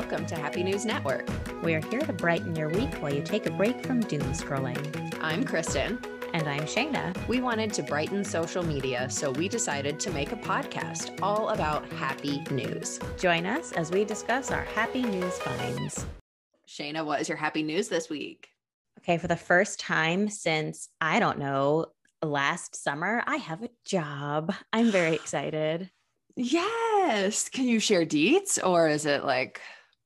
welcome to Happy News Network. We're here to brighten your week while you take a break from doom scrolling. I'm Kristen. And I'm Shayna. We wanted to brighten social media, so we decided to make a podcast all about happy news. Join us as we discuss our happy news finds. Shayna, what is your happy news this week? Okay, for the first time since, I don't know, last summer, I have a job. I'm very excited. Yes. Can you share deets or is it like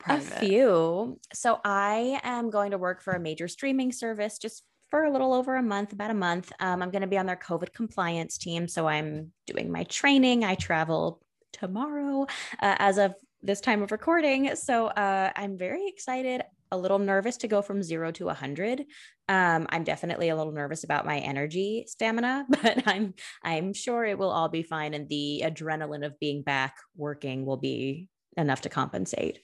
private? A few. So I am going to work for a major streaming service just for a little over a month, about a month. Um, I'm going to be on their COVID compliance team. So I'm doing my training. I travel tomorrow uh, as of this time of recording. So uh, I'm very excited, a little nervous to go from zero to 100. Um, I'm definitely a little nervous about my energy stamina, but I'm I'm sure it will all be fine, and the adrenaline of being back working will be enough to compensate.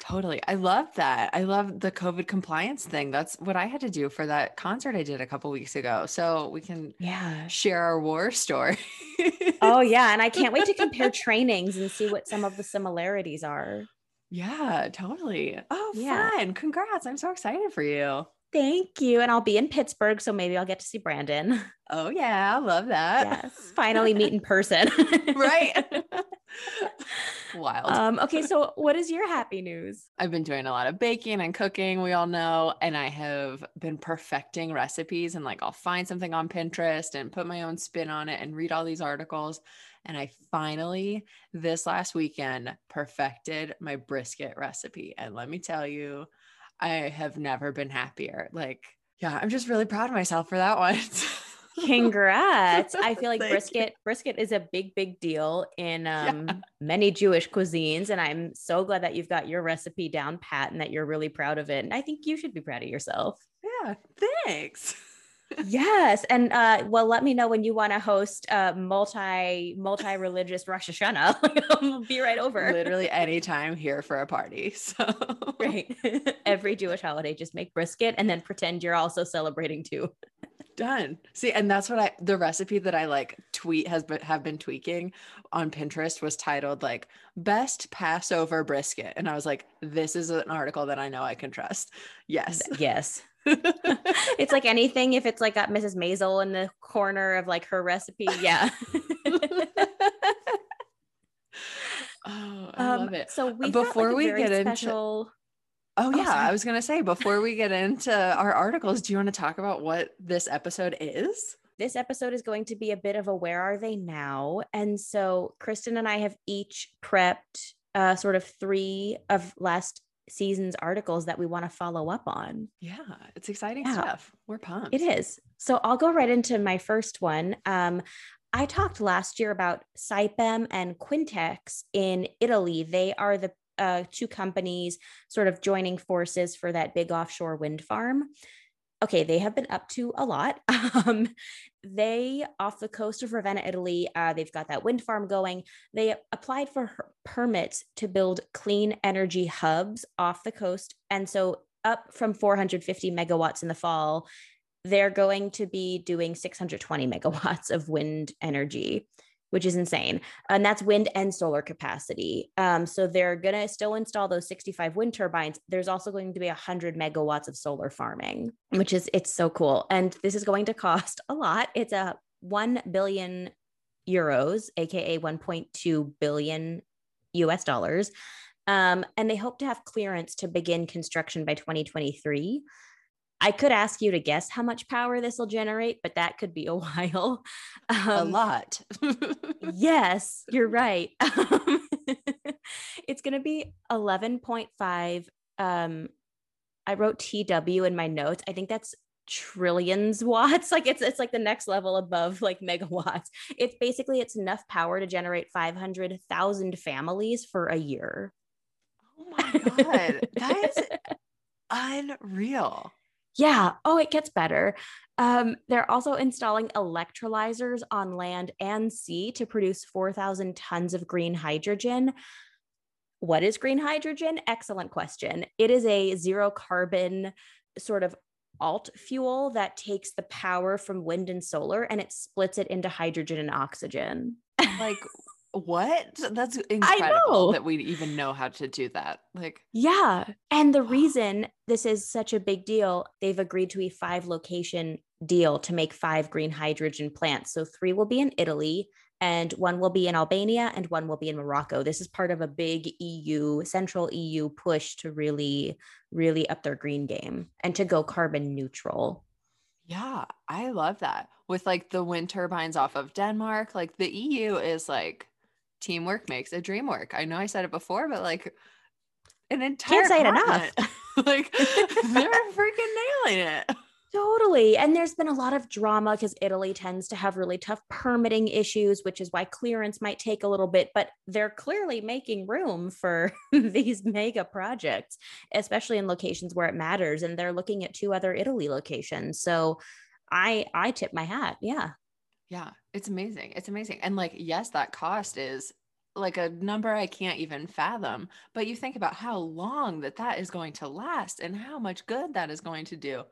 Totally. I love that. I love the COVID compliance thing. That's what I had to do for that concert I did a couple weeks ago. So we can yeah share our war story. oh yeah, and I can't wait to compare trainings and see what some of the similarities are. Yeah, totally. Oh, yeah. fun. Congrats. I'm so excited for you. Thank you. And I'll be in Pittsburgh, so maybe I'll get to see Brandon. Oh yeah, I love that. Yes, finally meet in person. right. Wild. Um, okay, so what is your happy news? I've been doing a lot of baking and cooking, we all know, and I have been perfecting recipes and like I'll find something on Pinterest and put my own spin on it and read all these articles. And I finally, this last weekend, perfected my brisket recipe. And let me tell you, I have never been happier. Like, yeah, I'm just really proud of myself for that one. Congrats. I feel like brisket you. brisket is a big big deal in um, yeah. many Jewish cuisines and I'm so glad that you've got your recipe down pat and that you're really proud of it. And I think you should be proud of yourself. Yeah, thanks yes and uh, well let me know when you want to host a multi multi religious rosh hashanah. Be right over. Literally anytime here for a party so. Right. Every jewish holiday just make brisket and then pretend you're also celebrating too. Done. See and that's what i the recipe that i like tweet has been have been tweaking on pinterest was titled like best passover brisket and i was like this is an article that i know i can trust. Yes. Yes it's like anything if it's like got Mrs. Maisel in the corner of like her recipe. Yeah. oh, I um, love it. So we before like we get special... into Oh yeah, oh, I was going to say before we get into our articles, do you want to talk about what this episode is? This episode is going to be a bit of a where are they now? And so Kristen and I have each prepped uh, sort of three of last season's articles that we want to follow up on. Yeah, it's exciting yeah. stuff. We're pumped. It is. So I'll go right into my first one. Um, I talked last year about Saipem and Qint'x in Italy. They are the uh, two companies sort of joining forces for that big offshore wind farm okay, they have been up to a lot. Um, they, off the coast of Ravenna, Italy, uh, they've got that wind farm going. They applied for permits to build clean energy hubs off the coast. And so, up from 450 megawatts in the fall, they're going to be doing 620 megawatts of wind energy which is insane. And that's wind and solar capacity. Um, so they're going to still install those 65 wind turbines. There's also going to be 100 megawatts of solar farming, which is, it's so cool. And this is going to cost a lot. It's a 1 billion euros, AKA 1.2 billion US dollars. Um, and they hope to have clearance to begin construction by 2023. I could ask you to guess how much power this will generate, but that could be a while. Um, a lot. yes, you're right. it's going to be 11.5. Um, I wrote TW in my notes. I think that's trillions watts. Like it's it's like the next level above like megawatts. It's basically it's enough power to generate 500,000 families for a year. Oh my god. that is unreal. Yeah. Oh, it gets better. Um, they're also installing electrolyzers on land and sea to produce 4,000 tons of green hydrogen. What is green hydrogen? Excellent question. It is a zero carbon sort of alt fuel that takes the power from wind and solar and it splits it into hydrogen and oxygen. Like, what? That's incredible that we even know how to do that. Like, yeah. And the reason this is such a big deal, they've agreed to a five location deal to make five green hydrogen plants. So three will be in Italy, and one will be in Albania, and one will be in Morocco. This is part of a big EU, central EU push to really, really up their green game and to go carbon neutral. Yeah, I love that. With like the wind turbines off of Denmark, like the EU is like teamwork makes a dream work. I know I said it before, but like an entire can't say it enough. like they're freaking nailing it. Totally. And there's been a lot of drama because Italy tends to have really tough permitting issues, which is why clearance might take a little bit, but they're clearly making room for these mega projects, especially in locations where it matters. And they're looking at two other Italy locations. So I I tip my hat. Yeah. Yeah, it's amazing. It's amazing. And like, yes, that cost is like a number I can't even fathom. But you think about how long that that is going to last and how much good that is going to do.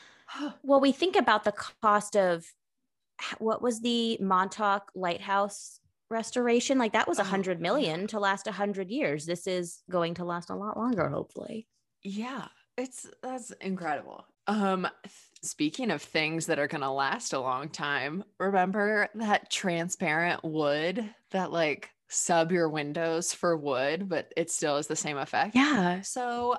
well, we think about the cost of what was the Montauk Lighthouse restoration? Like that was a oh, hundred million to last a hundred years. This is going to last a lot longer, hopefully. Yeah, it's that's incredible. Um, Speaking of things that are going to last a long time, remember that transparent wood that like sub your windows for wood, but it still is the same effect? Yeah. So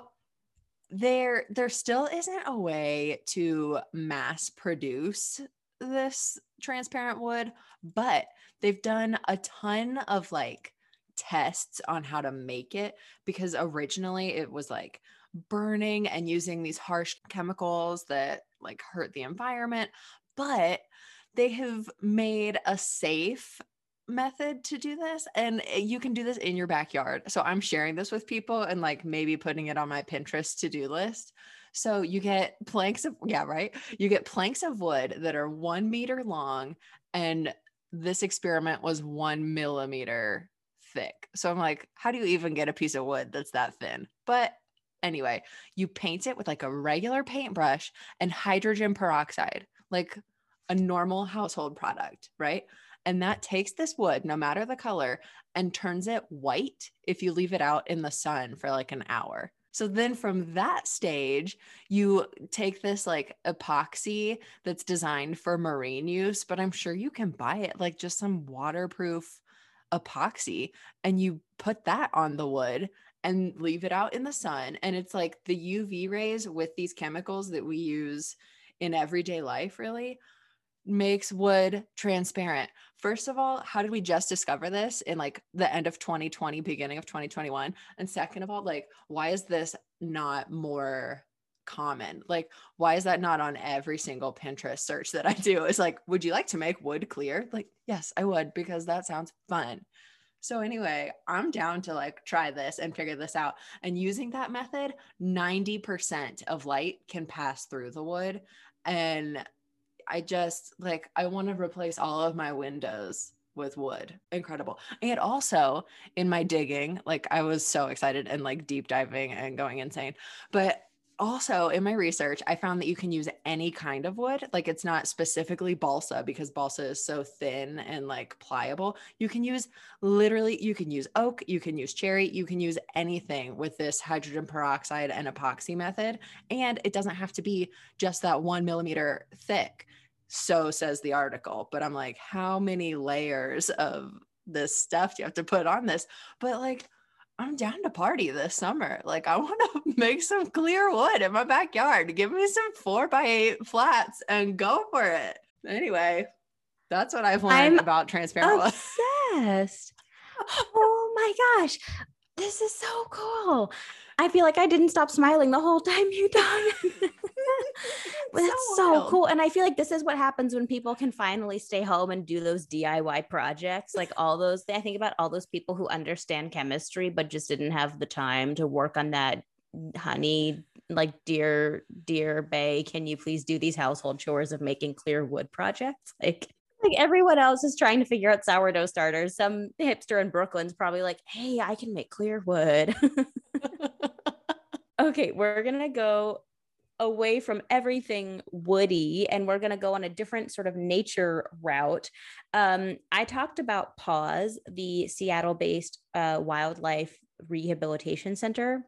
there there still isn't a way to mass produce this transparent wood, but they've done a ton of like tests on how to make it because originally it was like burning and using these harsh chemicals that like hurt the environment, but they have made a safe method to do this and eh, you can do this in your backyard. So I'm sharing this with people and like maybe putting it on my Pinterest to-do list. So you get planks of yeah, right? You get planks of wood that are 1 meter long and this experiment was 1 millimeter thick. So I'm like, how do you even get a piece of wood that's that thin? But Anyway, you paint it with like a regular paintbrush and hydrogen peroxide, like a normal household product, right? And that takes this wood, no matter the color, and turns it white if you leave it out in the sun for like an hour. So then from that stage, you take this like epoxy that's designed for marine use, but I'm sure you can buy it like just some waterproof epoxy and you put that on the wood and leave it out in the sun. And it's like the UV rays with these chemicals that we use in everyday life, really makes wood transparent. First of all, how did we just discover this in like the end of 2020, beginning of 2021? And second of all, like, why is this not more common? Like, why is that not on every single Pinterest search that I do? Is like, would you like to make wood clear? Like, yes, I would because that sounds fun. So anyway, I'm down to like try this and figure this out. And using that method, 90% of light can pass through the wood. And I just like I want to replace all of my windows with wood. Incredible. And also in my digging, like I was so excited and like deep diving and going insane. But also in my research, I found that you can use any kind of wood. Like it's not specifically balsa because balsa is so thin and like pliable. You can use literally, you can use oak, you can use cherry, you can use anything with this hydrogen peroxide and epoxy method. And it doesn't have to be just that one millimeter thick. So says the article. But I'm like, how many layers of this stuff do you have to put on this? But like, I'm down to party this summer. Like I want to make some clear wood in my backyard. Give me some four by eight flats and go for it. Anyway, that's what I've learned I'm about transparent obsessed. oh my gosh. This is so cool. I feel like I didn't stop smiling the whole time you talked. That's so, so cool. And I feel like this is what happens when people can finally stay home and do those DIY projects. Like all those, I think about all those people who understand chemistry, but just didn't have the time to work on that. Honey, like dear, dear Bay, can you please do these household chores of making clear wood projects? Like, like everyone else is trying to figure out sourdough starters. Some hipster in Brooklyn's probably like, hey, I can make clear wood. okay, we're gonna go away from everything woody and we're going to go on a different sort of nature route. Um, I talked about PAWS, the Seattle based uh, wildlife rehabilitation center.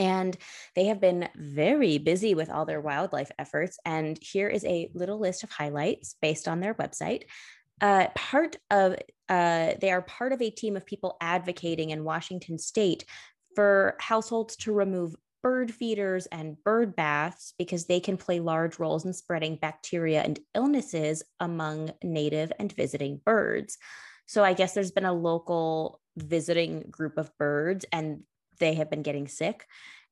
And they have been very busy with all their wildlife efforts. And here is a little list of highlights based on their website. Uh, part of uh, they are part of a team of people advocating in Washington State for households to remove bird feeders and bird baths because they can play large roles in spreading bacteria and illnesses among native and visiting birds. So I guess there's been a local visiting group of birds and they have been getting sick.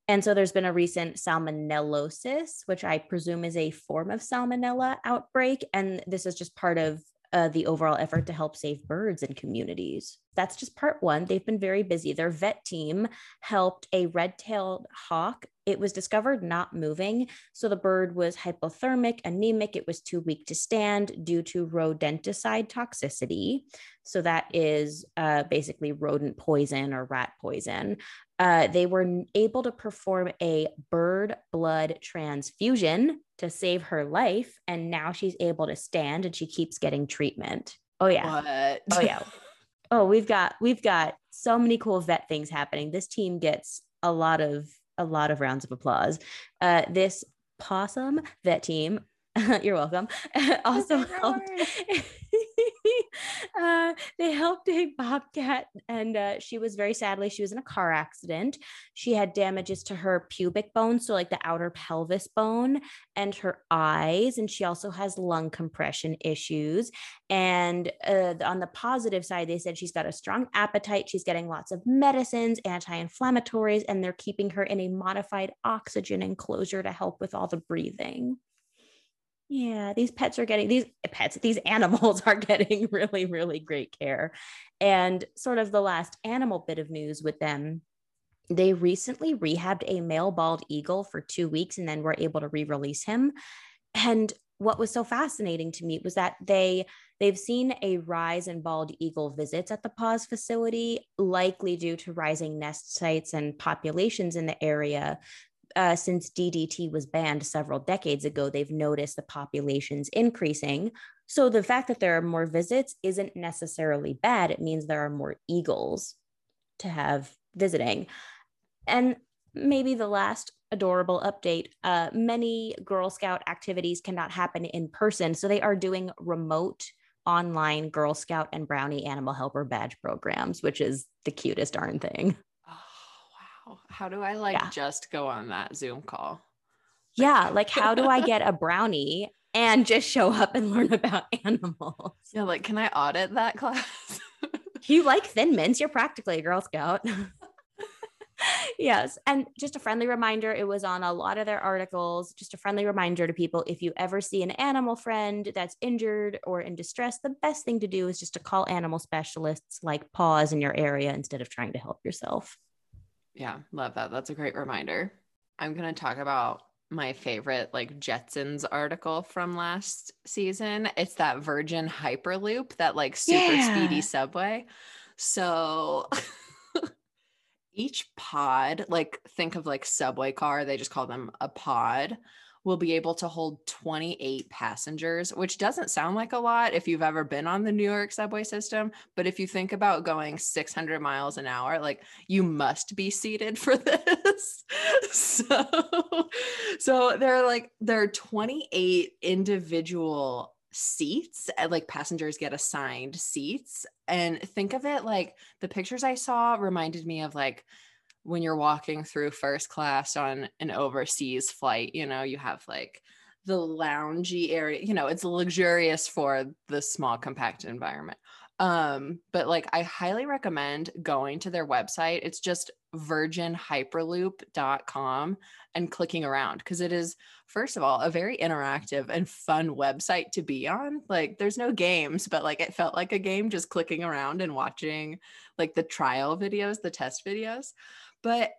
And so there's been a recent salmonellosis, which I presume is a form of salmonella outbreak. And this is just part of uh, the overall effort to help save birds in communities. That's just part one. They've been very busy. Their vet team helped a red tailed hawk. It was discovered not moving. So the bird was hypothermic, anemic. It was too weak to stand due to rodenticide toxicity. So that is uh, basically rodent poison or rat poison. Uh, they were able to perform a bird blood transfusion to save her life. And now she's able to stand and she keeps getting treatment. Oh, yeah. What? Oh, yeah. oh, we've got, we've got so many cool vet things happening. This team gets a lot of, a lot of rounds of applause. Uh, this possum vet team you're welcome. also helped uh, they helped a bobcat, and uh, she was very sadly she was in a car accident. She had damages to her pubic bone, so like the outer pelvis bone, and her eyes, and she also has lung compression issues. And uh, on the positive side, they said she's got a strong appetite. She's getting lots of medicines, anti-inflammatories, and they're keeping her in a modified oxygen enclosure to help with all the breathing yeah these pets are getting these pets these animals are getting really really great care. And sort of the last animal bit of news with them they recently rehabbed a male bald eagle for two weeks and then were able to re-release him. And what was so fascinating to me was that they they've seen a rise in bald eagle visits at the PAWS facility likely due to rising nest sites and populations in the area uh, since DDT was banned several decades ago, they've noticed the populations increasing. So the fact that there are more visits isn't necessarily bad. It means there are more eagles to have visiting. And maybe the last adorable update uh, many Girl Scout activities cannot happen in person. So they are doing remote online Girl Scout and Brownie Animal Helper badge programs, which is the cutest darn thing. How do I like yeah. just go on that Zoom call? Yeah. Like, how do I get a brownie and just show up and learn about animals? Yeah. Like, can I audit that class? you like thin mints. You're practically a Girl Scout. yes. And just a friendly reminder it was on a lot of their articles. Just a friendly reminder to people if you ever see an animal friend that's injured or in distress, the best thing to do is just to call animal specialists like PAWS in your area instead of trying to help yourself. Yeah, love that. That's a great reminder. I'm going to talk about my favorite like Jetsons article from last season. It's that Virgin Hyperloop, that like super yeah. speedy subway. So each pod, like think of like subway car, they just call them a pod will be able to hold 28 passengers, which doesn't sound like a lot if you've ever been on the New York subway system. But if you think about going 600 miles an hour, like you must be seated for this. so, so there are like, there are 28 individual seats like passengers get assigned seats and think of it like the pictures i saw reminded me of like when you're walking through first class on an overseas flight, you know, you have like the loungy area, you know, it's luxurious for the small compact environment. Um, but like I highly recommend going to their website. It's just virginhyperloop.com and clicking around because it is first of all a very interactive and fun website to be on. Like there's no games, but like it felt like a game just clicking around and watching like the trial videos, the test videos but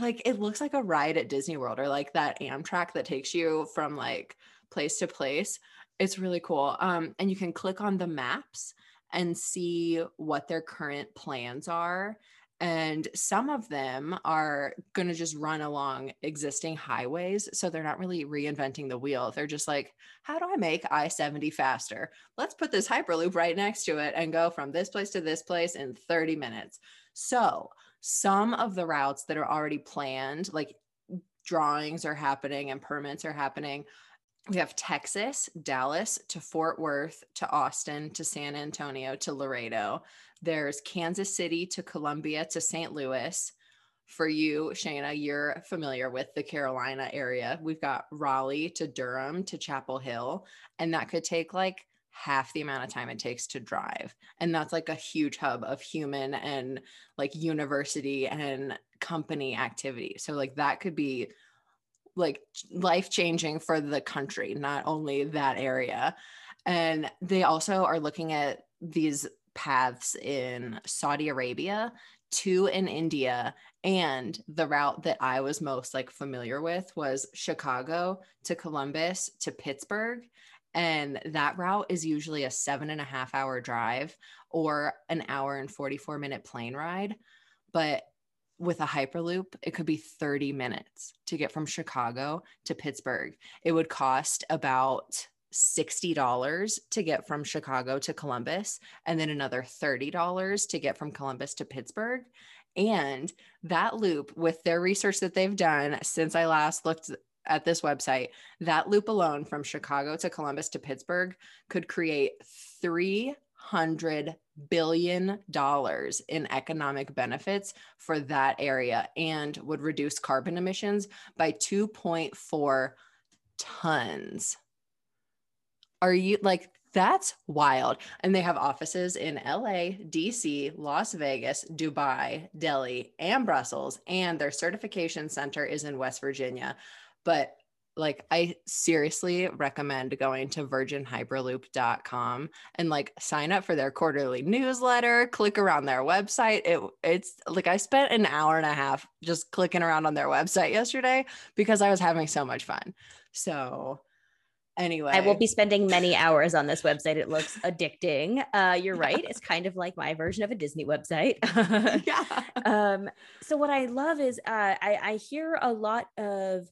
like it looks like a ride at Disney World or like that Amtrak that takes you from like place to place. It's really cool. Um, and you can click on the maps and see what their current plans are And some of them are going to just run along existing highways. So they're not really reinventing the wheel. They're just like, how do I make I 70 faster? Let's put this Hyperloop right next to it and go from this place to this place in 30 minutes. So some of the routes that are already planned, like drawings are happening and permits are happening. We have Texas, Dallas to Fort Worth to Austin to San Antonio to Laredo. There's Kansas City to Columbia to St. Louis. For you, Shayna, you're familiar with the Carolina area. We've got Raleigh to Durham to Chapel Hill, and that could take like half the amount of time it takes to drive. And that's like a huge hub of human and like university and company activity. So, like, that could be like life changing for the country, not only that area. And they also are looking at these paths in Saudi Arabia, two in India, and the route that I was most like familiar with was Chicago to Columbus to Pittsburgh. And that route is usually a seven and a half hour drive or an hour and 44 minute plane ride. But with a Hyperloop, it could be 30 minutes to get from Chicago to Pittsburgh. It would cost about $60 to get from Chicago to Columbus, and then another $30 to get from Columbus to Pittsburgh. And that loop, with their research that they've done since I last looked at this website, that loop alone from Chicago to Columbus to Pittsburgh could create 300 billion dollars in economic benefits for that area and would reduce carbon emissions by 2.4 tons are you like that's wild. And they have offices in LA, DC, Las Vegas, Dubai, Delhi, and Brussels. And their certification center is in West Virginia. But like, I seriously recommend going to virginhyperloop.com and like sign up for their quarterly newsletter, click around their website. It, it's like I spent an hour and a half just clicking around on their website yesterday because I was having so much fun. So, anyway. I will be spending many hours on this website. It looks addicting. Uh, you're right. It's kind of like my version of a disney website. Yeah. Um, so what i love is uh, I, I hear a lot of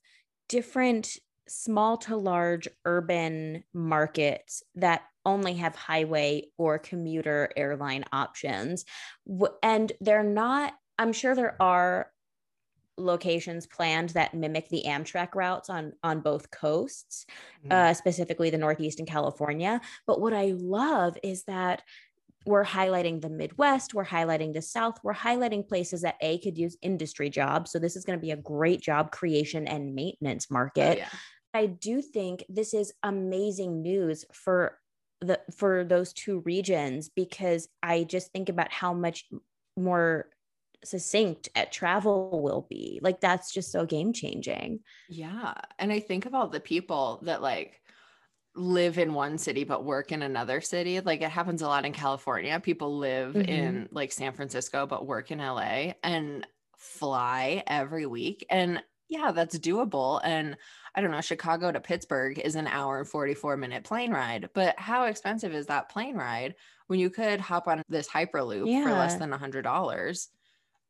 different small to large urban markets that only have highway or commuter airline options and they're not i'm sure there are locations planned that mimic the Amtrak routes on on both coasts, mm-hmm. uh, specifically the Northeast and California. But what I love is that we're highlighting the Midwest, we're highlighting the South, we're highlighting places that A could use industry jobs. So this is going to be a great job creation and maintenance oh, market. Oh, yeah. I do think this is amazing news for the for those two regions because I just think about how much more succinct at travel will be. Like that's just so game changing. Yeah. And I think about the people that like live in one city but work in another city. Like it happens a lot in California. People live mm-hmm. in like San Francisco but work in LA and fly every week. And yeah, that's doable. And I don't know, Chicago to Pittsburgh is an hour and 44 minute plane ride. But how expensive is that plane ride when you could hop on this Hyperloop yeah. for less than a hundred dollars?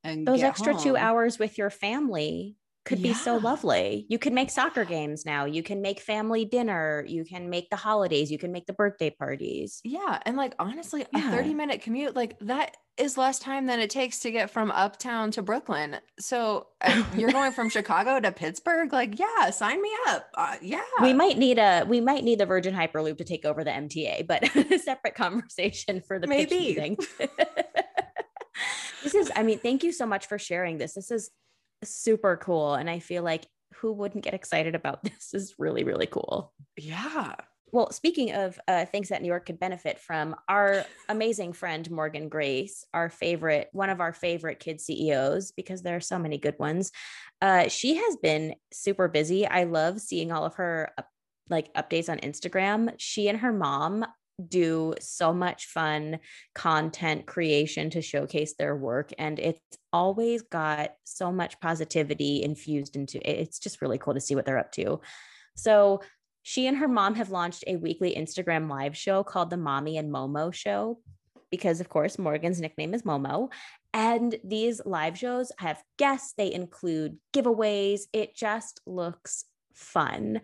and those extra home. two hours with your family could yeah. be so lovely. You can make soccer games now. You can make family dinner. You can make the holidays. You can make the birthday parties. Yeah. And like, honestly, yeah. a 30 minute commute, like that is less time than it takes to get from uptown to Brooklyn. So uh, you're going from Chicago to Pittsburgh. Like, yeah, sign me up. Uh, yeah. We might need a, we might need the Virgin Hyperloop to take over the MTA, but a separate conversation for the maybe. this is, I mean, thank you so much for sharing this. This is super cool. And I feel like who wouldn't get excited about this? this is really, really cool. Yeah. Well, speaking of uh, things that New York could benefit from, our amazing friend Morgan Grace, our favorite, one of our favorite kid CEOs, because there are so many good ones. Uh, she has been super busy. I love seeing all of her like updates on Instagram. She and her mom do so much fun content creation to showcase their work and it's always got so much positivity infused into it. It's just really cool to see what they're up to. So she and her mom have launched a weekly Instagram live show called the Mommy and Momo show because of course Morgan's nickname is Momo And these live shows have guests, they include giveaways. It just looks fun.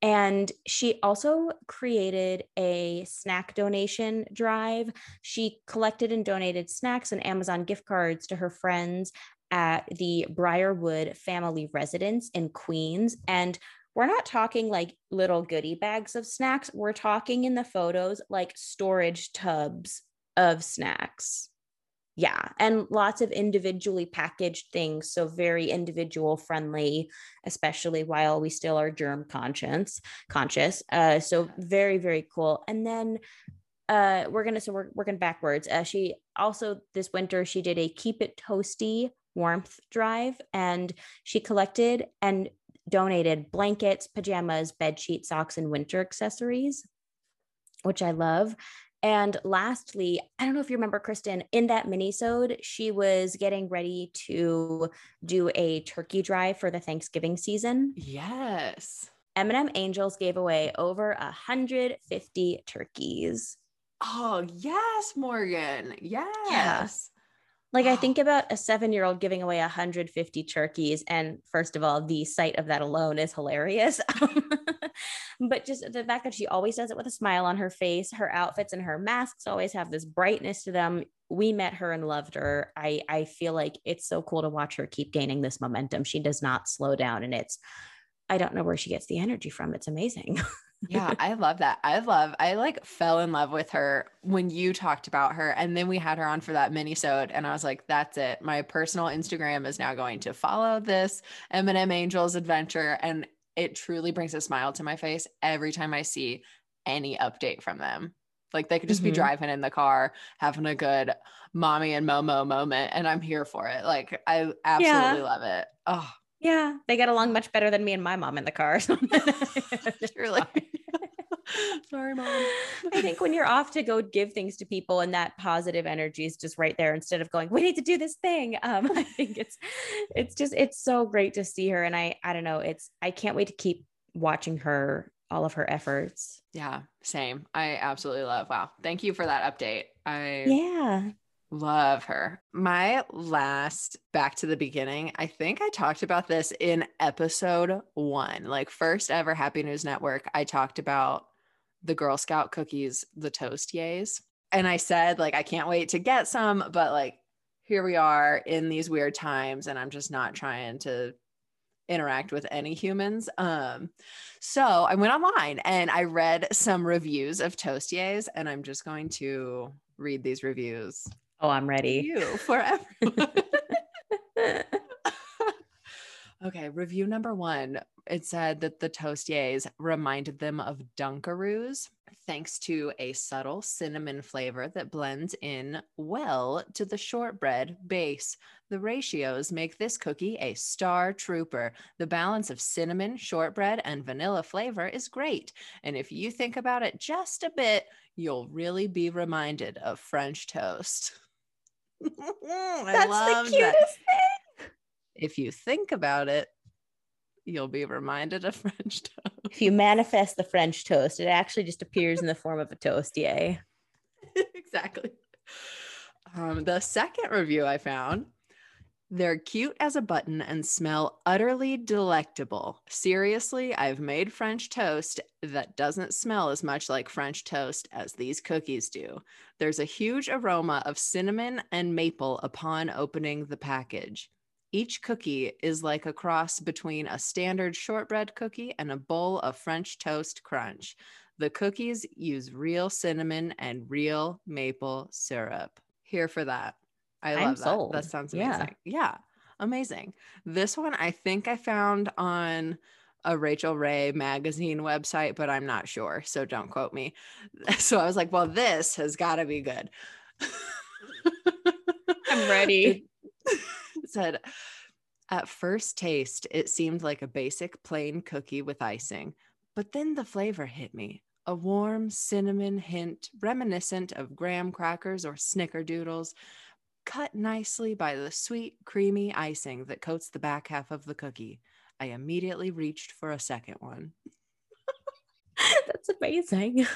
And she also created a snack donation drive. She collected and donated snacks and Amazon gift cards to her friends at the Briarwood family residence in Queens. And we're not talking like little goodie bags of snacks. We're talking in the photos like storage tubs of snacks. Yeah. And lots of individually packaged things. So very individual friendly, especially while we still are germ conscious, conscious. Uh, so very, very cool. And then uh, we're gonna so we're working backwards. Uh, she also this winter she did a keep it toasty warmth drive and she collected and donated blankets, pajamas, bed sheets, socks, and winter accessories, which I love. And lastly, I don't know if you remember Kristen, in that minisode, she was getting ready to do a turkey drive for the Thanksgiving season. Yes. M&M Angels gave away over 150 turkeys. Oh, yes, Morgan. Yes. Yeah. Like I think about a seven year old giving away 150 turkeys. And first of all, the sight of that alone is hilarious. but just the fact that she always does it with a smile on her face, her outfits and her masks always have this brightness to them. We met her and loved her. I, I feel like it's so cool to watch her keep gaining this momentum. She does not slow down. And it's, I don't know where she gets the energy from. It's amazing. yeah, I love that. I love, I like fell in love with her when you talked about her. And then we had her on for that mini sode. And I was like, that's it. My personal Instagram is now going to follow this M&M Angels adventure. And it truly brings a smile to my face every time I see any update from them. Like they could just mm-hmm. be driving in the car, having a good mommy and Momo moment. And I'm here for it. Like I absolutely yeah. love it. Oh, yeah, they get along much better than me and my mom in the car. Truly. Sorry, mom. I think when you're off to go give things to people and that positive energy is just right there instead of going, we need to do this thing. Um, I think it's it's just it's so great to see her. And I I don't know, it's I can't wait to keep watching her, all of her efforts. Yeah, same. I absolutely love. Wow. Thank you for that update. I yeah. Love her. My last back to the beginning, I think I talked about this in episode one, like first ever Happy News Network. I talked about the Girl Scout cookies, the toast yays. And I said, like, I can't wait to get some, but like, here we are in these weird times, and I'm just not trying to interact with any humans. Um, so I went online and I read some reviews of Toastiers, and I'm just going to read these reviews Oh, I'm ready. You for everyone. okay, review number one. It said that the Toastiers reminded them of Dunkaroos thanks to a subtle cinnamon flavor that blends in well to the shortbread base. The ratios make this cookie a star trooper. The balance of cinnamon, shortbread, and vanilla flavor is great. And if you think about it just a bit, you'll really be reminded of French toast. That's the cutest that. thing. If you think about it, you'll be reminded of French toast. If you manifest the French toast, it actually just appears in the form of a toast. toastier. exactly. Um, the second review I found they're cute as a button and smell utterly delectable. Seriously, I've made French toast that doesn't smell as much like French toast as these cookies do. There's a huge aroma of cinnamon and maple upon opening the package. Each cookie is like a cross between a standard shortbread cookie and a bowl of French toast crunch. The cookies use real cinnamon and real maple syrup. Here for that. I love I'm that. Sold. That sounds amazing. Yeah. yeah. Amazing. This one I think I found on a Rachael Ray magazine website, but I'm not sure. So don't quote me. So I was like, well, this has got to be good. I'm ready. Said, at first taste, it seemed like a basic plain cookie with icing, but then the flavor hit me. A warm cinnamon hint reminiscent of graham crackers or snickerdoodles cut nicely by the sweet, creamy icing that coats the back half of the cookie. I immediately reached for a second one. That's amazing.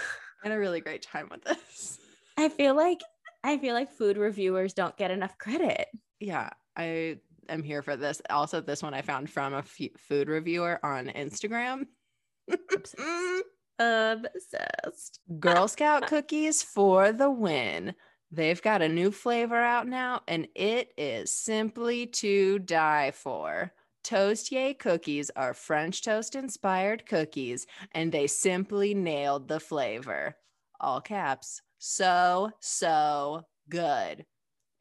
I had a really great time with this. I feel like I feel like food reviewers don't get enough credit. Yeah, I am here for this. Also, this one I found from a f- food reviewer on Instagram. Obsessed. Obsessed. Girl Scout cookies for the win. They've got a new flavor out now, and it is simply to die for. Toast Yay cookies are French toast inspired cookies, and they simply nailed the flavor. All caps. So, so good.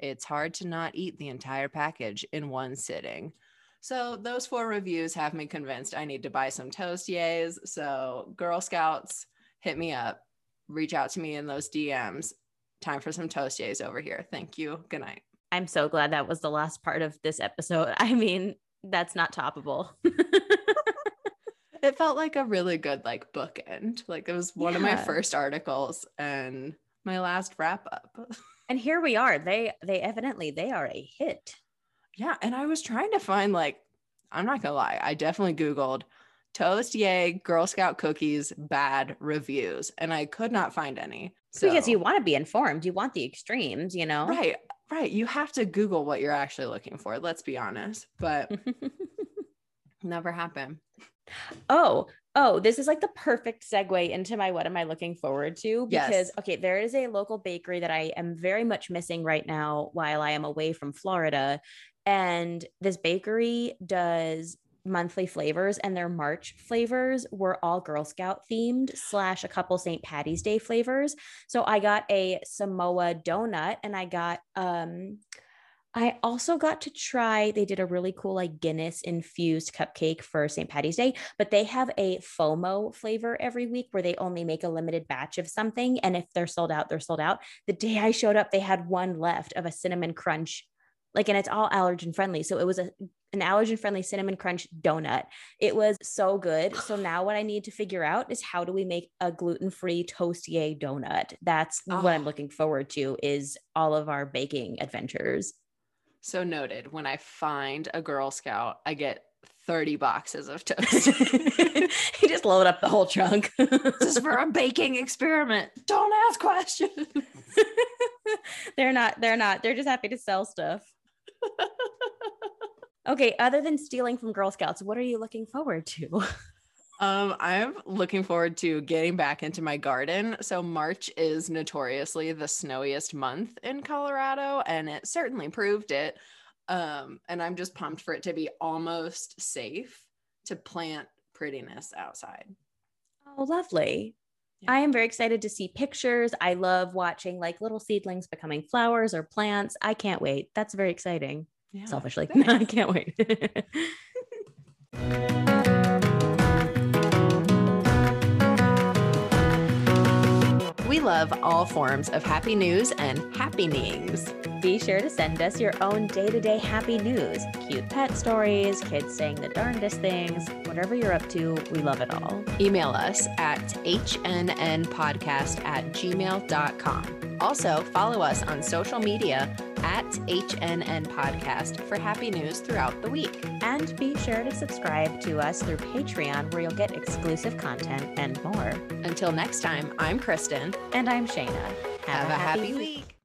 It's hard to not eat the entire package in one sitting. So, those four reviews have me convinced I need to buy some Toast Yays. So, Girl Scouts, hit me up, reach out to me in those DMs. Time for some Toast Yays over here. Thank you. Good night. I'm so glad that was the last part of this episode. I mean, that's not toppable. it felt like a really good like bookend. Like it was one of my first articles and my last wrap up. and here we are. They they evidently they are a hit. yeah, and I was trying to find like I'm not gonna lie, I definitely Googled toast yay Girl Scout cookies bad reviews, and I could not find any. so Because you want to be informed. You want the extremes, you know? right, right, you have to Google what you're actually looking for. Let's be honest, but never happened. oh, oh, this is like the perfect segue into my what am I looking forward to? Yes. Because okay, there is a local bakery that I am very much missing right now while I am away from Florida. And this bakery does monthly flavors and their March flavors were all Girl Scout themed slash a couple St. Patty's Day flavors. So I got a Samoa donut and I got um I also got to try, they did a really cool like Guinness infused cupcake for St. Patty's Day, but they have a FOMO flavor every week where they only make a limited batch of something. And if they're sold out, they're sold out. The day I showed up, they had one left of a cinnamon crunch, like, and it's all allergen friendly. So it was a, an allergen friendly cinnamon crunch donut. It was so good. So now what I need to figure out is how do we make a gluten free toastier donut? That's what I'm Oh. looking forward to is all of our baking adventures. So noted. When I find a Girl Scout, I get 30 boxes of toast. he just load up the whole trunk. this is for a baking experiment. Don't ask questions. they're not, they're not, they're just happy to sell stuff. Okay, other than stealing from Girl Scouts, what are you looking forward to? Um, I'm looking forward to getting back into my garden. So March is notoriously the snowiest month in Colorado, and it certainly proved it. Um, and I'm just pumped for it to be almost safe to plant prettiness outside. Oh, lovely. Yeah. I am very excited to see pictures. I love watching like little seedlings becoming flowers or plants. I can't wait. That's very exciting. Yeah. Selfishly. I can't wait. We love all forms of happy news and happy happenings. Be sure to send us your own day to day happy news cute pet stories, kids saying the darndest things, whatever you're up to. We love it all. Email us at hnnpodcast at gmail.com. Also, follow us on social media at HNN Podcast for happy news throughout the week. And be sure to subscribe to us through Patreon, where you'll get exclusive content and more. Until next time, I'm Kristen. And I'm Shayna. Have, a happy week.